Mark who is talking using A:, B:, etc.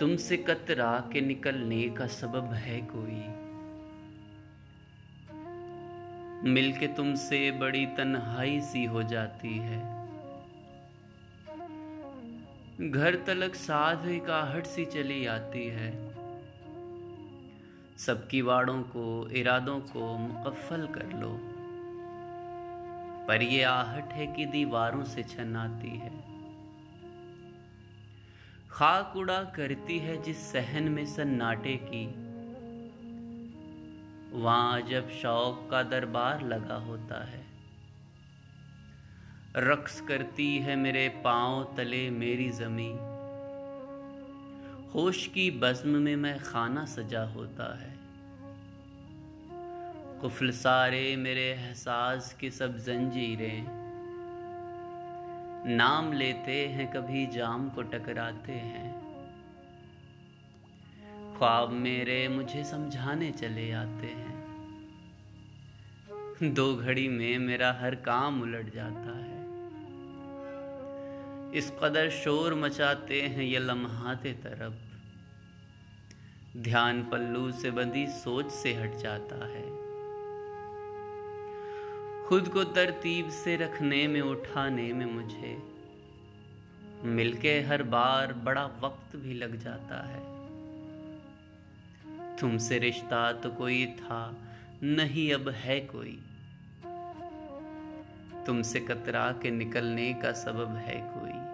A: तुमसे कतरा के निकलने का सबब है कोई। मिलके तुमसे बड़ी तन्हाई सी हो जाती है। घर तलक साध एक आहट सी चली आती है। सबकी वाड़ों को, इरादों को मुकफ़ल कर लो। पर ये आहट है कि दीवारों से छन आती है। खाक उड़ा करती है जिस सहन में सन्नाटे की। वहाँ जब शौक का दरबार लगा होता है। रक्स करती है मेरे पाँव तले मेरी जमी होश की बज्म में मैं खाना सजा होता है। कुफल सारे मेरे एहसास की सब जंजीरें। नाम लेते हैं, कभी जाम को टकराते हैं। ख्वाब मेरे मुझे समझाने चले आते हैं। दो घड़ी में मेरा हर काम उलट जाता है। इस कदर शोर मचाते हैं, ये लम्हाते तरफ़ ध्यान पल्लू से बंधी सोच से हट जाता है। खुद को तरतीब से रखने में, उठाने में मुझे मिलके हर बार बड़ा वक्त भी लग जाता है। तुमसे रिश्ता तो कोई था, नहीं अब है कोई। तुमसे कतरा के निकलने का सबब है कोई।